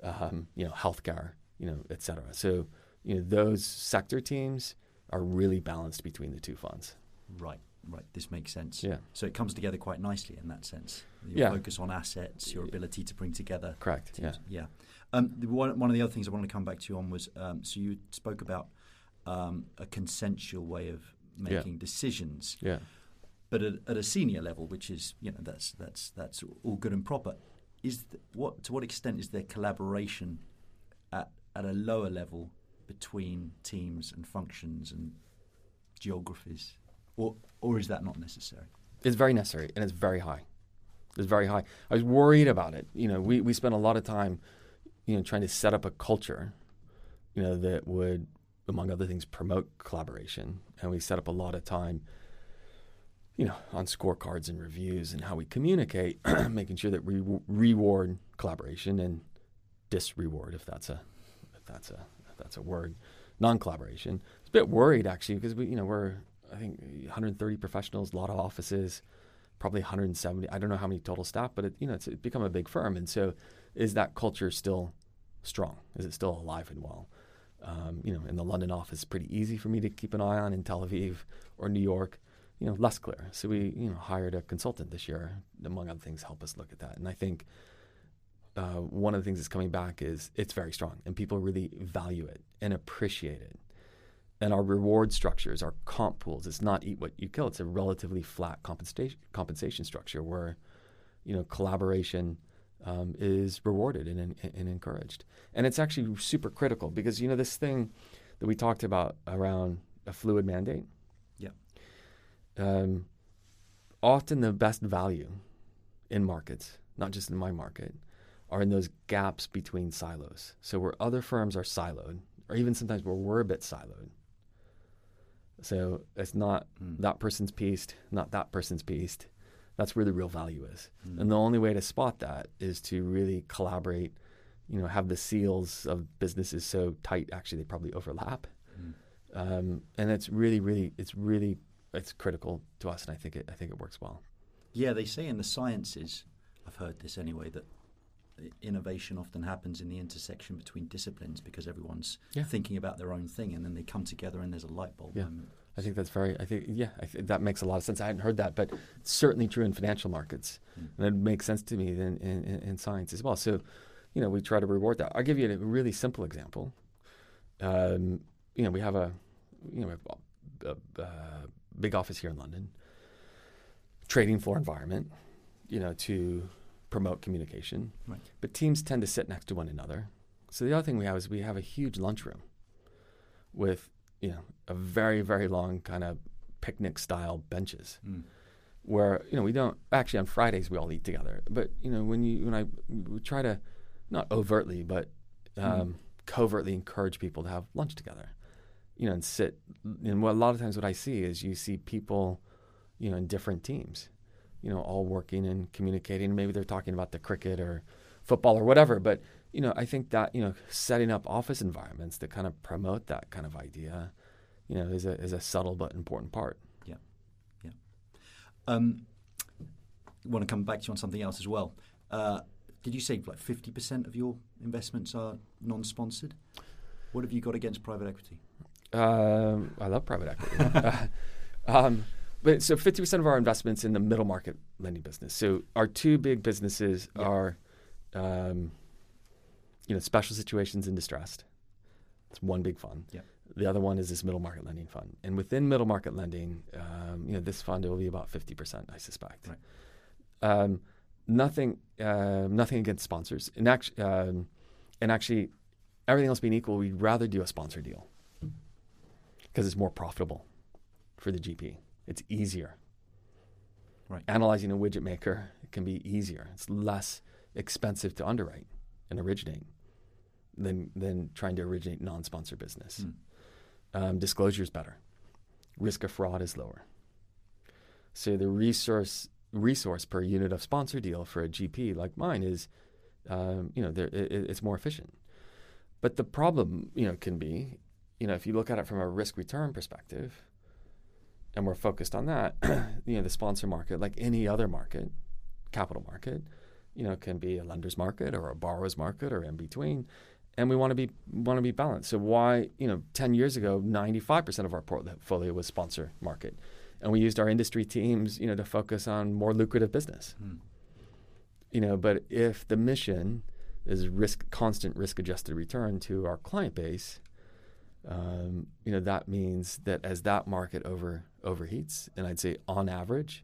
um, you know healthcare you know et cetera. So you know those sector teams are really balanced between the two funds. Right, right. This makes sense. Yeah. So it comes together quite nicely in that sense. Your yeah. focus on assets, your ability to bring together. Correct. Teams. Yeah. Yeah. Um, one, one of the other things I wanted to come back to you on was um, so you spoke about um, a consensual way of making yeah. decisions. Yeah. But at, at, a senior level, which is you know that's that's that's all good and proper, is th- what to what extent is there collaboration at at a lower level between teams and functions and geographies, or or is that not necessary? It's very necessary, and it's very high. It's very high. I was worried about it. You know, we we spent a lot of time, you know, trying to set up a culture, you know, that would, among other things, promote collaboration, and we set up a lot of time. You know, on scorecards and reviews and how we communicate, making sure that we reward collaboration and disreward if that's a if that's a that's a word, non-collaboration. I was a bit worried actually because we, you know, we're I think 130 professionals, a lot of offices, probably 170. I don't know how many total staff, but it, you know, it's, it's become a big firm, and so is that culture still strong? Is it still alive and well? Um, you know, in the London office, pretty easy for me to keep an eye on. In Tel Aviv or New York, you know, less clear. So we, you know, hired a consultant this year, among other things, help us look at that. And I think uh, one of the things that's coming back is it's very strong and people really value it and appreciate it. And our reward structures, our comp pools, it's not eat what you kill. It's a relatively flat compensation compensation structure where, you know, collaboration um, is rewarded and, and, and encouraged. And it's actually super critical because you know this thing that we talked about around a fluid mandate. Yeah. Um, often the best value in markets, not just in my market, are in those gaps between silos. So where other firms are siloed, or even sometimes where we're a bit siloed. So it's not mm. that person's pieced, not that person's pieced. That's where the real value is. Mm. And the only way to spot that is to really collaborate you know, have the seals of businesses so tight. Actually, they probably overlap, mm. um, and it's really, really, it's really, it's critical to us, and I think it, I think it works well. Yeah, they say in the sciences, I've heard this anyway, that innovation often happens in the intersection between disciplines because everyone's yeah. thinking about their own thing, and then they come together and there's a light bulb yeah. moment. I think that's very. I think yeah, I th- that makes a lot of sense. I hadn't heard that, but it's certainly true in financial markets, mm. and it makes sense to me in, in, in, science as well. So, you know, we try to reward that. I'll give you a really simple example. Um, you know, we have a you know a, a, a big office here in London, trading floor environment. You know, to promote communication, right. but teams tend to sit next to one another. So the other thing we have is we have a huge lunchroom with you know a very very long kind of picnic style benches mm. where you know we don't actually on Fridays we all eat together but you know when you when I we try to not overtly but mm. um, mm. covertly encourage people to have lunch together you know and sit and what a lot of times what I see is you see people you know in different teams you know all working and communicating maybe they're talking about the cricket or football or whatever but you know, I think that you know, setting up office environments that kind of promote that kind of idea, you know, is a is a subtle but important part. Yeah, yeah. Um, want to come back to you on something else as well. Uh, did you say like fifty percent of your investments are non-sponsored? What have you got against private equity? Um, I love private equity. um, but so fifty percent of our investments in the middle market lending business. So our two big businesses yeah. are. Um, you know, special situations and distressed. It's one big fund. Yeah. The other one is this middle market lending fund, and within middle market lending, um, you know, this fund will be about fifty percent, I suspect. Right. Um, nothing, uh, nothing against sponsors, and actually, um, and actually, everything else being equal, we'd rather do a sponsor deal because it's more profitable for the GP. It's easier. Right. Analyzing a widget maker can be easier. It's less expensive to underwrite and originate than than trying to originate non-sponsor business. Mm. Um, disclosure is better. Risk of fraud is lower. So the resource resource per unit of sponsor deal for a GP like mine is, um, you know, it, it's more efficient. But the problem, you know, can be, you know, if you look at it from a risk return perspective, and we're focused on that, you know, the sponsor market, like any other market, capital market, you know, can be a lender's market or a borrower's market or in between. And we want to be want to be balanced. So why, you know, 10 years ago, 95% of our portfolio was sponsor market. And we used our industry teams, you know, to focus on more lucrative business. Hmm. You know, but if the mission is risk constant risk adjusted return to our client base, um, you know, that means that as that market over overheats, and I'd say on average,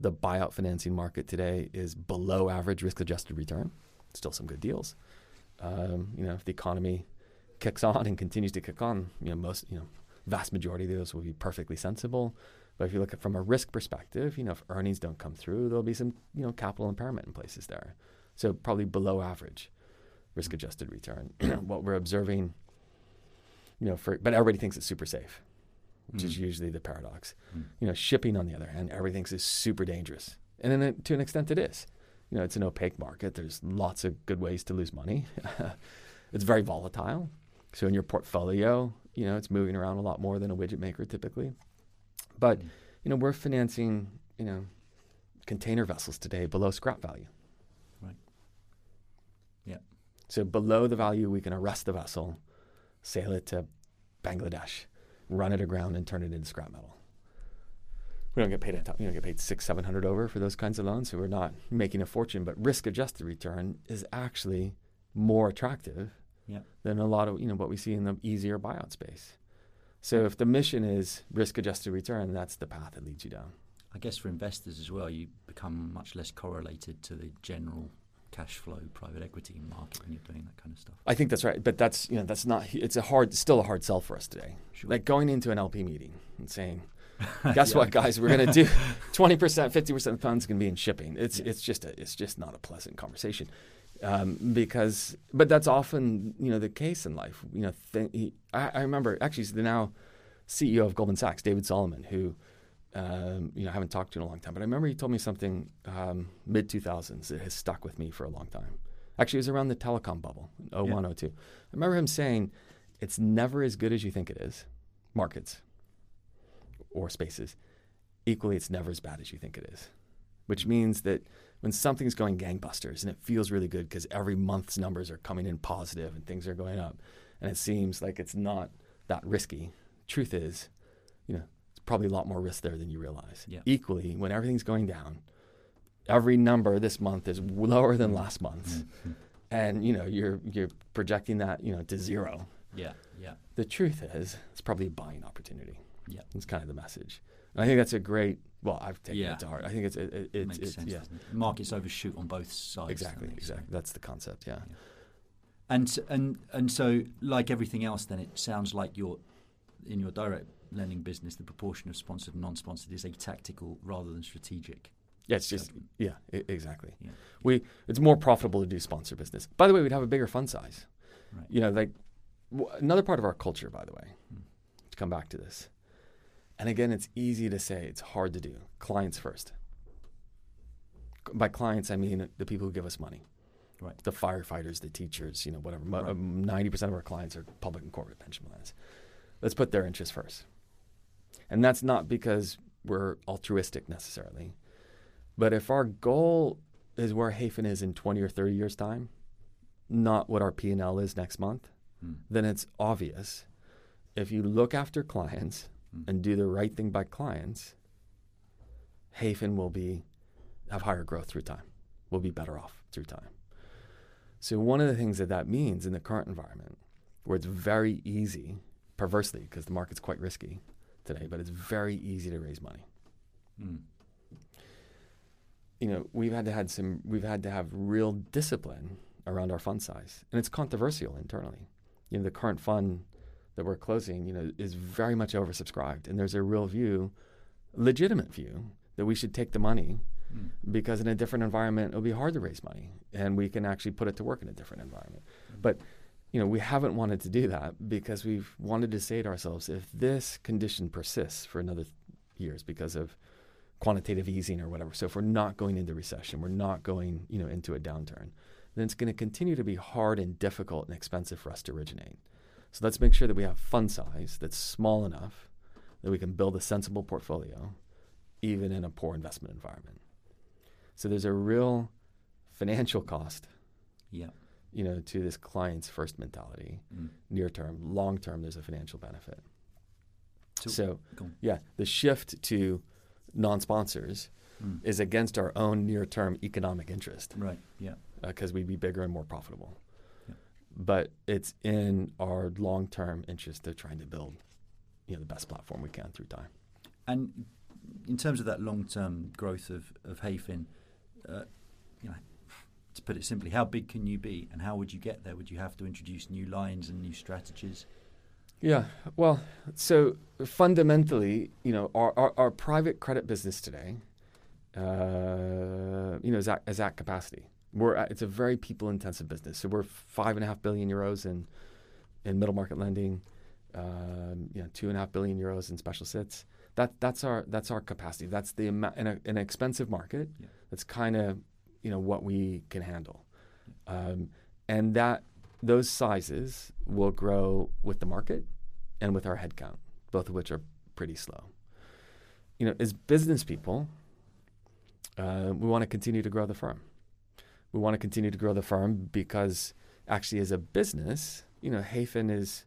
the buyout financing market today is below average risk adjusted return. Still some good deals. Um, you know, if the economy kicks on and continues to kick on, you know, most, you know, vast majority of those will be perfectly sensible. But if you look at from a risk perspective, you know, if earnings don't come through, there'll be some, you know, capital impairment in places there. So probably below average risk adjusted return. what we're observing, you know, for but everybody thinks it's super safe which mm. is usually the paradox. Mm. You know, shipping on the other hand, everything is super dangerous, and then it, to an extent, it is. You know, it's an opaque market. There's lots of good ways to lose money. it's very volatile. So in your portfolio, you know, it's moving around a lot more than a widget maker typically. But mm. you know, we're financing you know container vessels today below scrap value. Right. Yeah. So below the value, we can arrest the vessel, sail it to Bangladesh, run it aground and turn it into scrap metal. We don't get paid a ton, you don't get paid six, seven hundred over for those kinds of loans, so we're not making a fortune. But risk-adjusted return is actually more attractive yeah. than a lot of you know what we see in the easier buyout space. So if the mission is risk-adjusted return, that's the path that leads you down. I guess for investors as well, you become much less correlated to the general cash flow private equity market when you're doing that kind of stuff. I think that's right, but that's you know that's not it's a hard still a hard sell for us today. Sure. Like going into an LP meeting and saying, "Guess yeah. what, guys? We're going to do twenty percent, fifty percent of the funds going to be in shipping." It's yeah. it's just a, it's just not a pleasant conversation. Um, because, but that's often you know the case in life. You know, th- he, I, I remember actually the now CEO of Goldman Sachs, David Solomon, who um, you know, I haven't talked to you in a long time, but I remember he told me something um, mid 2000s that has stuck with me for a long time. Actually, it was around the telecom bubble, 01, yeah. 02. I remember him saying, it's never as good as you think it is, markets or spaces. Equally, it's never as bad as you think it is, which means that when something's going gangbusters and it feels really good because every month's numbers are coming in positive and things are going up, and it seems like it's not that risky. Truth is, you know, probably a lot more risk there than you realize. Yeah. Equally, when everything's going down, every number this month is lower than last month, mm-hmm. and you know you're you're projecting that you know to zero. Yeah, yeah. The truth is, it's probably a buying opportunity. Yeah, it's kind of the message. And I think that's a great. Well, I've taken yeah. it to heart. I think it's it, it, it's, it's yeah. Markets overshoot on both sides. Exactly, exactly. So. That's the concept. Yeah. yeah. And and and so, like everything else, then it sounds like you're in your direct lending business. The proportion of sponsored and non-sponsored is a tactical rather than strategic. Yeah, it's just yeah, I- exactly. Yeah. We it's more profitable to do sponsor business. By the way, we'd have a bigger fund size. Right. You know, like w- another part of our culture, by the way, hmm. to come back to this. And again, it's easy to say, it's hard to do. Clients first. By clients, I mean the people who give us money. Right. The firefighters, the teachers, you know, whatever. Right. 90% of our clients are public and corporate pension plans. Let's put their interests first. And that's not because we're altruistic necessarily. But if our goal is where Hayfin is in 20 or 30 years' time, not what our P&L is next month, hmm. then it's obvious. If you look after clients hmm. and do the right thing by clients, Hayfin will be have higher growth through time. We'll be better off through time. So one of the things that that means in the current environment, where it's very easy, perversely, because the market's quite risky today, but it's very easy to raise money. Hmm you know, we've had to had some, we've had to have real discipline around our fund size, and it's controversial internally. You know, the current fund that we're closing, you know, is very much oversubscribed, and there's a real view, legitimate view, that we should take the money mm. because in a different environment it'll be hard to raise money, and we can actually put it to work in a different environment. Mm. But you know, we haven't wanted to do that because we've wanted to say to ourselves, if this condition persists for another th- years because of quantitative easing or whatever. So if we're not going into recession, we're not going, you know, into a downturn, then it's going to continue to be hard and difficult and expensive for us to originate. So let's make sure that we have fund size that's small enough that we can build a sensible portfolio even in a poor investment environment. So there's a real financial cost. Yeah. You know, to this client's first mentality. Mm. Near term, long term, there's a financial benefit. So, so yeah, the shift to non-sponsors mm. is against our own near-term economic interest. Right. Yeah. Because uh, we'd be bigger and more profitable. Yeah. But it's in our long-term interest of trying to build, you know, the best platform we can through time. And in terms of that long-term growth of of Hayfin, uh, you know, to put it simply, how big can you be, and how would you get there? Would you have to introduce new lines and new strategies? Yeah, well, so fundamentally, you know, our, our, our private credit business today, uh, you know, is at, is at capacity. We're at, it's a very people-intensive business. So we're five and a half billion euros in in middle market lending, um, you know, two and a half billion euros in special sits. That that's our that's our capacity. That's the amount in, a, in an expensive market. Yeah. That's kind of you know what we can handle, um, and that those sizes will grow with the market and with our headcount, both of which are pretty slow. You know, as business people, uh, we want to continue to grow the firm. We want to continue to grow the firm because actually, as a business, you know, Hayfin is,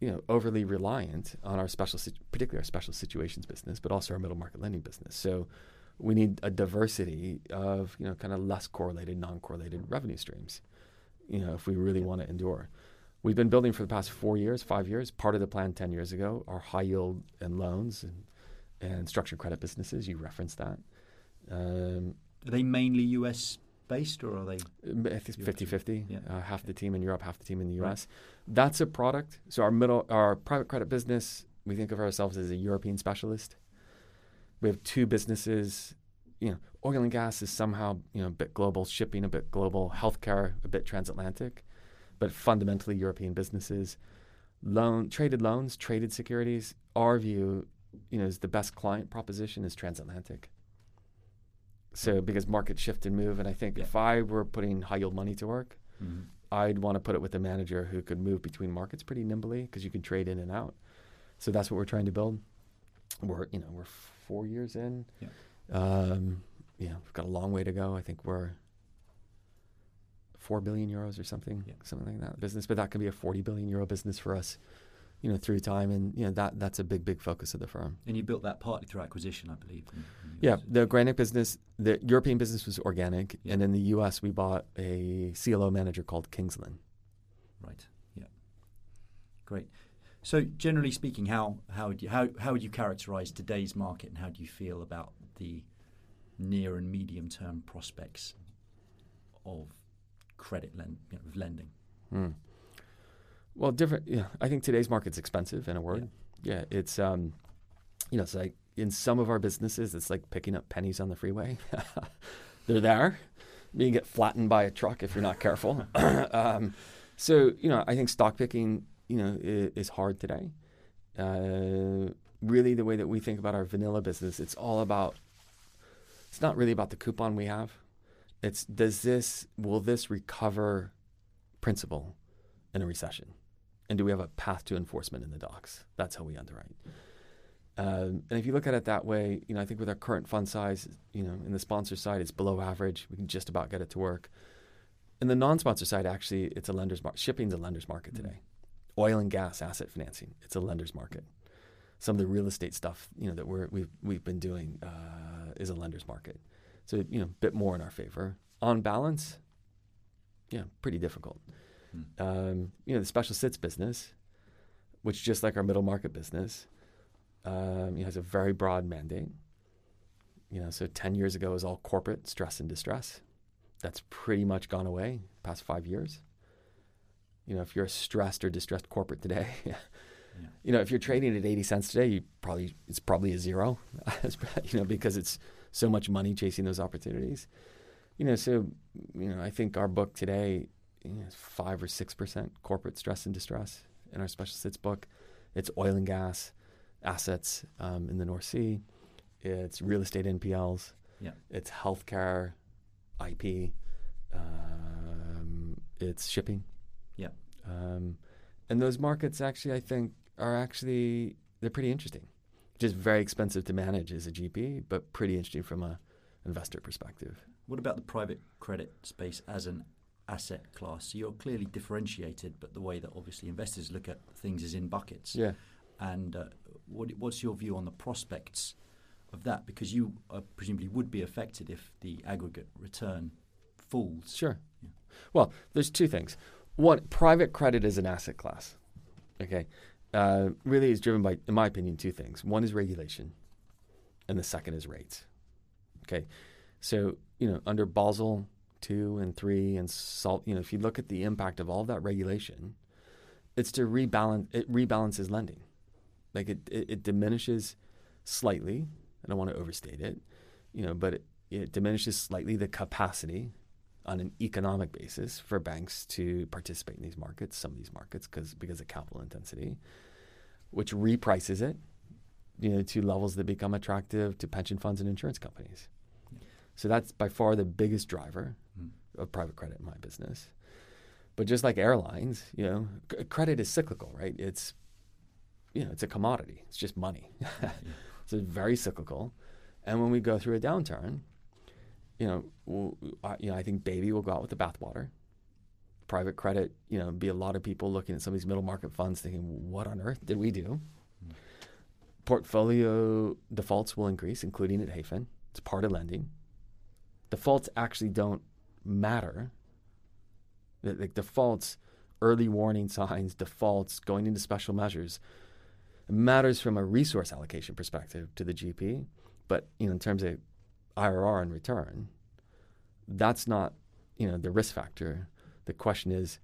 you know, overly reliant on our special, particularly our special situations business, but also our middle market lending business. So we need a diversity of, you know, kind of less correlated, non-correlated revenue streams you know, if we really want to endure. We've been building for the past four years, five years. Part of the plan 10 years ago are high yield and loans and, and structured credit businesses. You referenced that. Um, are they mainly US based or are they? I think 50 50. Yeah. Uh, half the team in Europe, half the team in the US. Right. That's a product. So our middle, our private credit business, we think of ourselves as a European specialist. We have two businesses you know, oil and gas is somehow you know a bit global, shipping a bit global, healthcare a bit transatlantic, but fundamentally European businesses. Loan, traded loans, traded securities. Our view, you know, is the best client proposition is transatlantic. So because markets shift and move, and I think Yeah. if I were putting high yield money to work, Mhm. I'd want to put it with a manager who could move between markets pretty nimbly because you can trade in and out. So that's what we're trying to build. We're you know we're four years in. Yeah. Um, yeah, we've got a long way to go. I think we're four billion euros or something, Yeah. something like that business. But that could be a forty billion euro business for us, you know, through time. And you know that that's a big big focus of the firm. And you built that partly through acquisition, I believe. in- in Yeah, the Granite business, the European business was organic, Yeah. and in the U.S. we bought a CLO manager called Kingsland. Right. Yeah. Great. So generally speaking, how how would you how how would you characterize today's market, and how do you feel about the near and medium term prospects of credit lend, you know, of lending? Hmm. Well, different. Yeah, I think today's market's expensive. In a word, yeah, it's um, you know, it's like in some of our businesses, it's like picking up pennies on the freeway. They're there. You get flattened by a truck if you're not careful. um, so you know, I think stock picking, you know, is, is hard today. Uh, really, the way that we think about our vanilla business, it's all about. It's not really about the coupon we have. It's does this will this recover principal in a recession? And do we have a path to enforcement in the docs? That's how we underwrite. Um, and if you look at it that way, you know, I think with our current fund size, you know, in the sponsor side, it's below average. We can just about get it to work. In the non-sponsor side, actually, it's a lender's market. Shipping's a lender's market today. Oil and gas asset financing, it's a lender's market. Some of the real estate stuff, you know, that we're we've we've been doing uh, is a lender's market. So you know, a bit more in our favor. On balance, yeah, pretty difficult. Hmm. Um, you know, the special sits business, which just like our middle market business, um, you know, has a very broad mandate. You know, so ten years ago it was all corporate stress and distress. That's pretty much gone away past five years. You know, if you're a stressed or distressed corporate today, you know, if you're trading at 80 cents today, you probably it's probably a zero, you know, because it's so much money chasing those opportunities. You know, so you know, I think our book today you know, is five or six percent corporate stress and distress in our special sits book. It's oil and gas assets um, in the North Sea. It's real estate NPLs. Yeah. It's healthcare, IP. Um, it's shipping. Um, and those markets actually, I think, are actually they're pretty interesting. Just very expensive to manage as a GP, but pretty interesting from a investor perspective. What about the private credit space as an asset class? So you're clearly differentiated, but the way that obviously investors look at things is in buckets. Yeah. And uh, what, what's your view on the prospects of that? Because you uh, presumably would be affected if the aggregate return falls. Sure. Yeah. Well, there's two things. One, private credit is an asset class. Okay. Uh, really is driven by, in my opinion, two things. One is regulation, and the second is rates. Okay. So, you know, under Basel two and three and salt, you know, if you look at the impact of all that regulation, it's to rebalance, it rebalances lending. Like it, it, it diminishes slightly. I don't want to overstate it, you know, but it, it diminishes slightly the capacity on an economic basis for banks to participate in these markets, some of these markets, because because of capital intensity, which reprices it, you know, to levels that become attractive to pension funds and insurance companies. So that's by far the biggest driver Mm. of private credit in my business. But just like airlines, you know, c- credit is cyclical, right? It's you know, it's a commodity. It's just money. so it's very cyclical. And when we go through a downturn, you know, w- I, you know, I think baby will go out with the bathwater. Private credit, you know, be a lot of people looking at some of these middle market funds thinking, what on earth did we do? Mm. Portfolio defaults will increase, including at Hayfin. It's part of lending. Defaults actually don't matter. Like defaults, early warning signs, defaults, going into special measures, it matters from a resource allocation perspective to the GP. But you know, in terms of IRR in return, that's not you know the risk factor. The question is,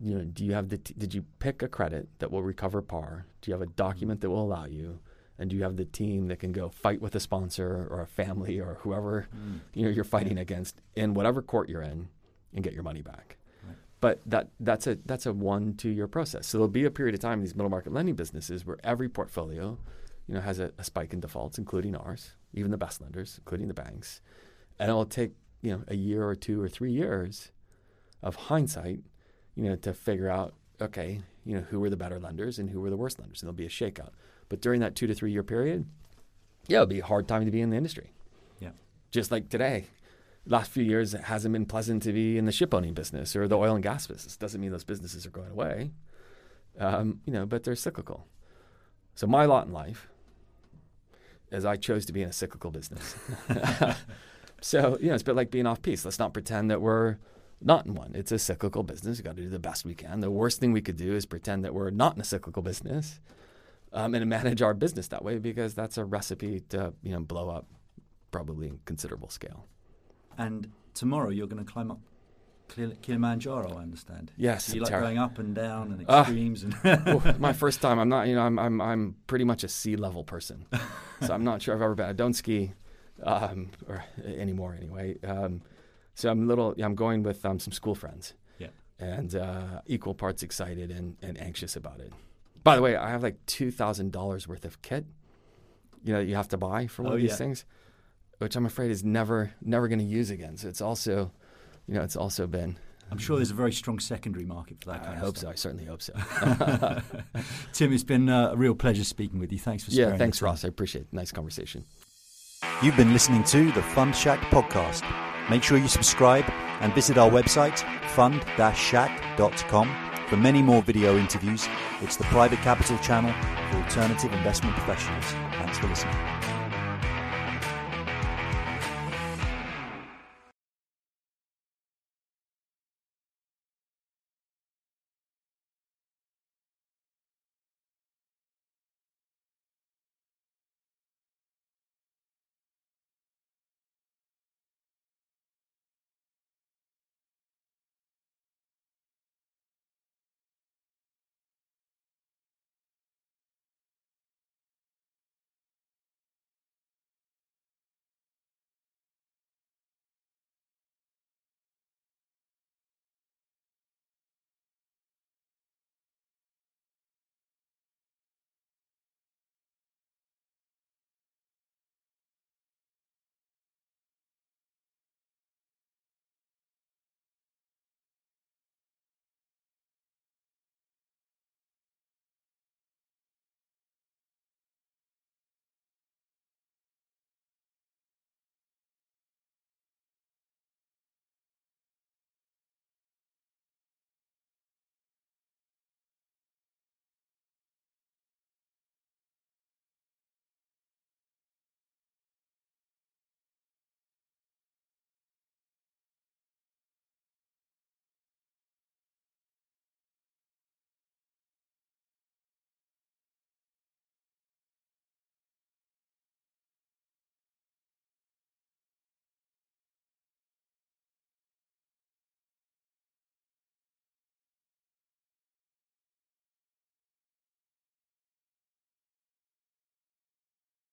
you know, do you have the t- did you pick a credit that will recover par? Do you have a document that will allow you? And do you have the team that can go fight with a sponsor or a family or whoever Mm. you know you're fighting against in whatever court you're in and get your money back? Right. But that that's a that's a one two year process. So there'll be a period of time in these middle market lending businesses where every portfolio, you know, has a, a spike in defaults, including ours, even the best lenders, including the banks. and it will take you know a year or two or three years of hindsight, you know, to figure out okay, you know, who were the better lenders and who were the worst lenders, and there'll be a shakeout. But during that two to three year period, yeah, it'll be a hard time to be in the industry. Yeah, just like today. Last few years, it hasn't been pleasant to be in the ship owning business or the oil and gas business. Doesn't mean those businesses are going away, um, you know, but they're cyclical. So my lot in life is I chose to be in a cyclical business. so you know, it's a bit like being off piece. Let's not pretend that we're not in one. It's a cyclical business. We've got to do the best we can. The worst thing we could do is pretend that we're not in a cyclical business um, and manage our business that way because that's a recipe to you know blow up probably in considerable scale. And tomorrow you're going to climb up Kilimanjaro, I understand. Yes, so you like going up and down and extremes. Uh, and my first time, I'm not. You know, I'm I'm I'm pretty much a sea level person, so I'm not sure I've ever been. I don't ski um, or anymore anyway. Um, so I'm a little. I'm going with um, some school friends. Yeah. And uh, equal parts excited and, and anxious about it. By the way, I have like two thousand dollars worth of kit. You know, you have to buy for one oh, of these yeah. things which I'm afraid is never never going to use again. So it's also, you know, it's also been. I'm sure there's a very strong secondary market for that. I hope so. I certainly hope so. Tim, it's been uh, a real pleasure speaking with you. Thanks for yeah. Thanks, Ross. I appreciate it. Nice conversation. You've been listening to the Fund Shack podcast. Make sure you subscribe and visit our website fund-shack.com for many more video interviews. It's the private capital channel for alternative investment professionals. Thanks for listening.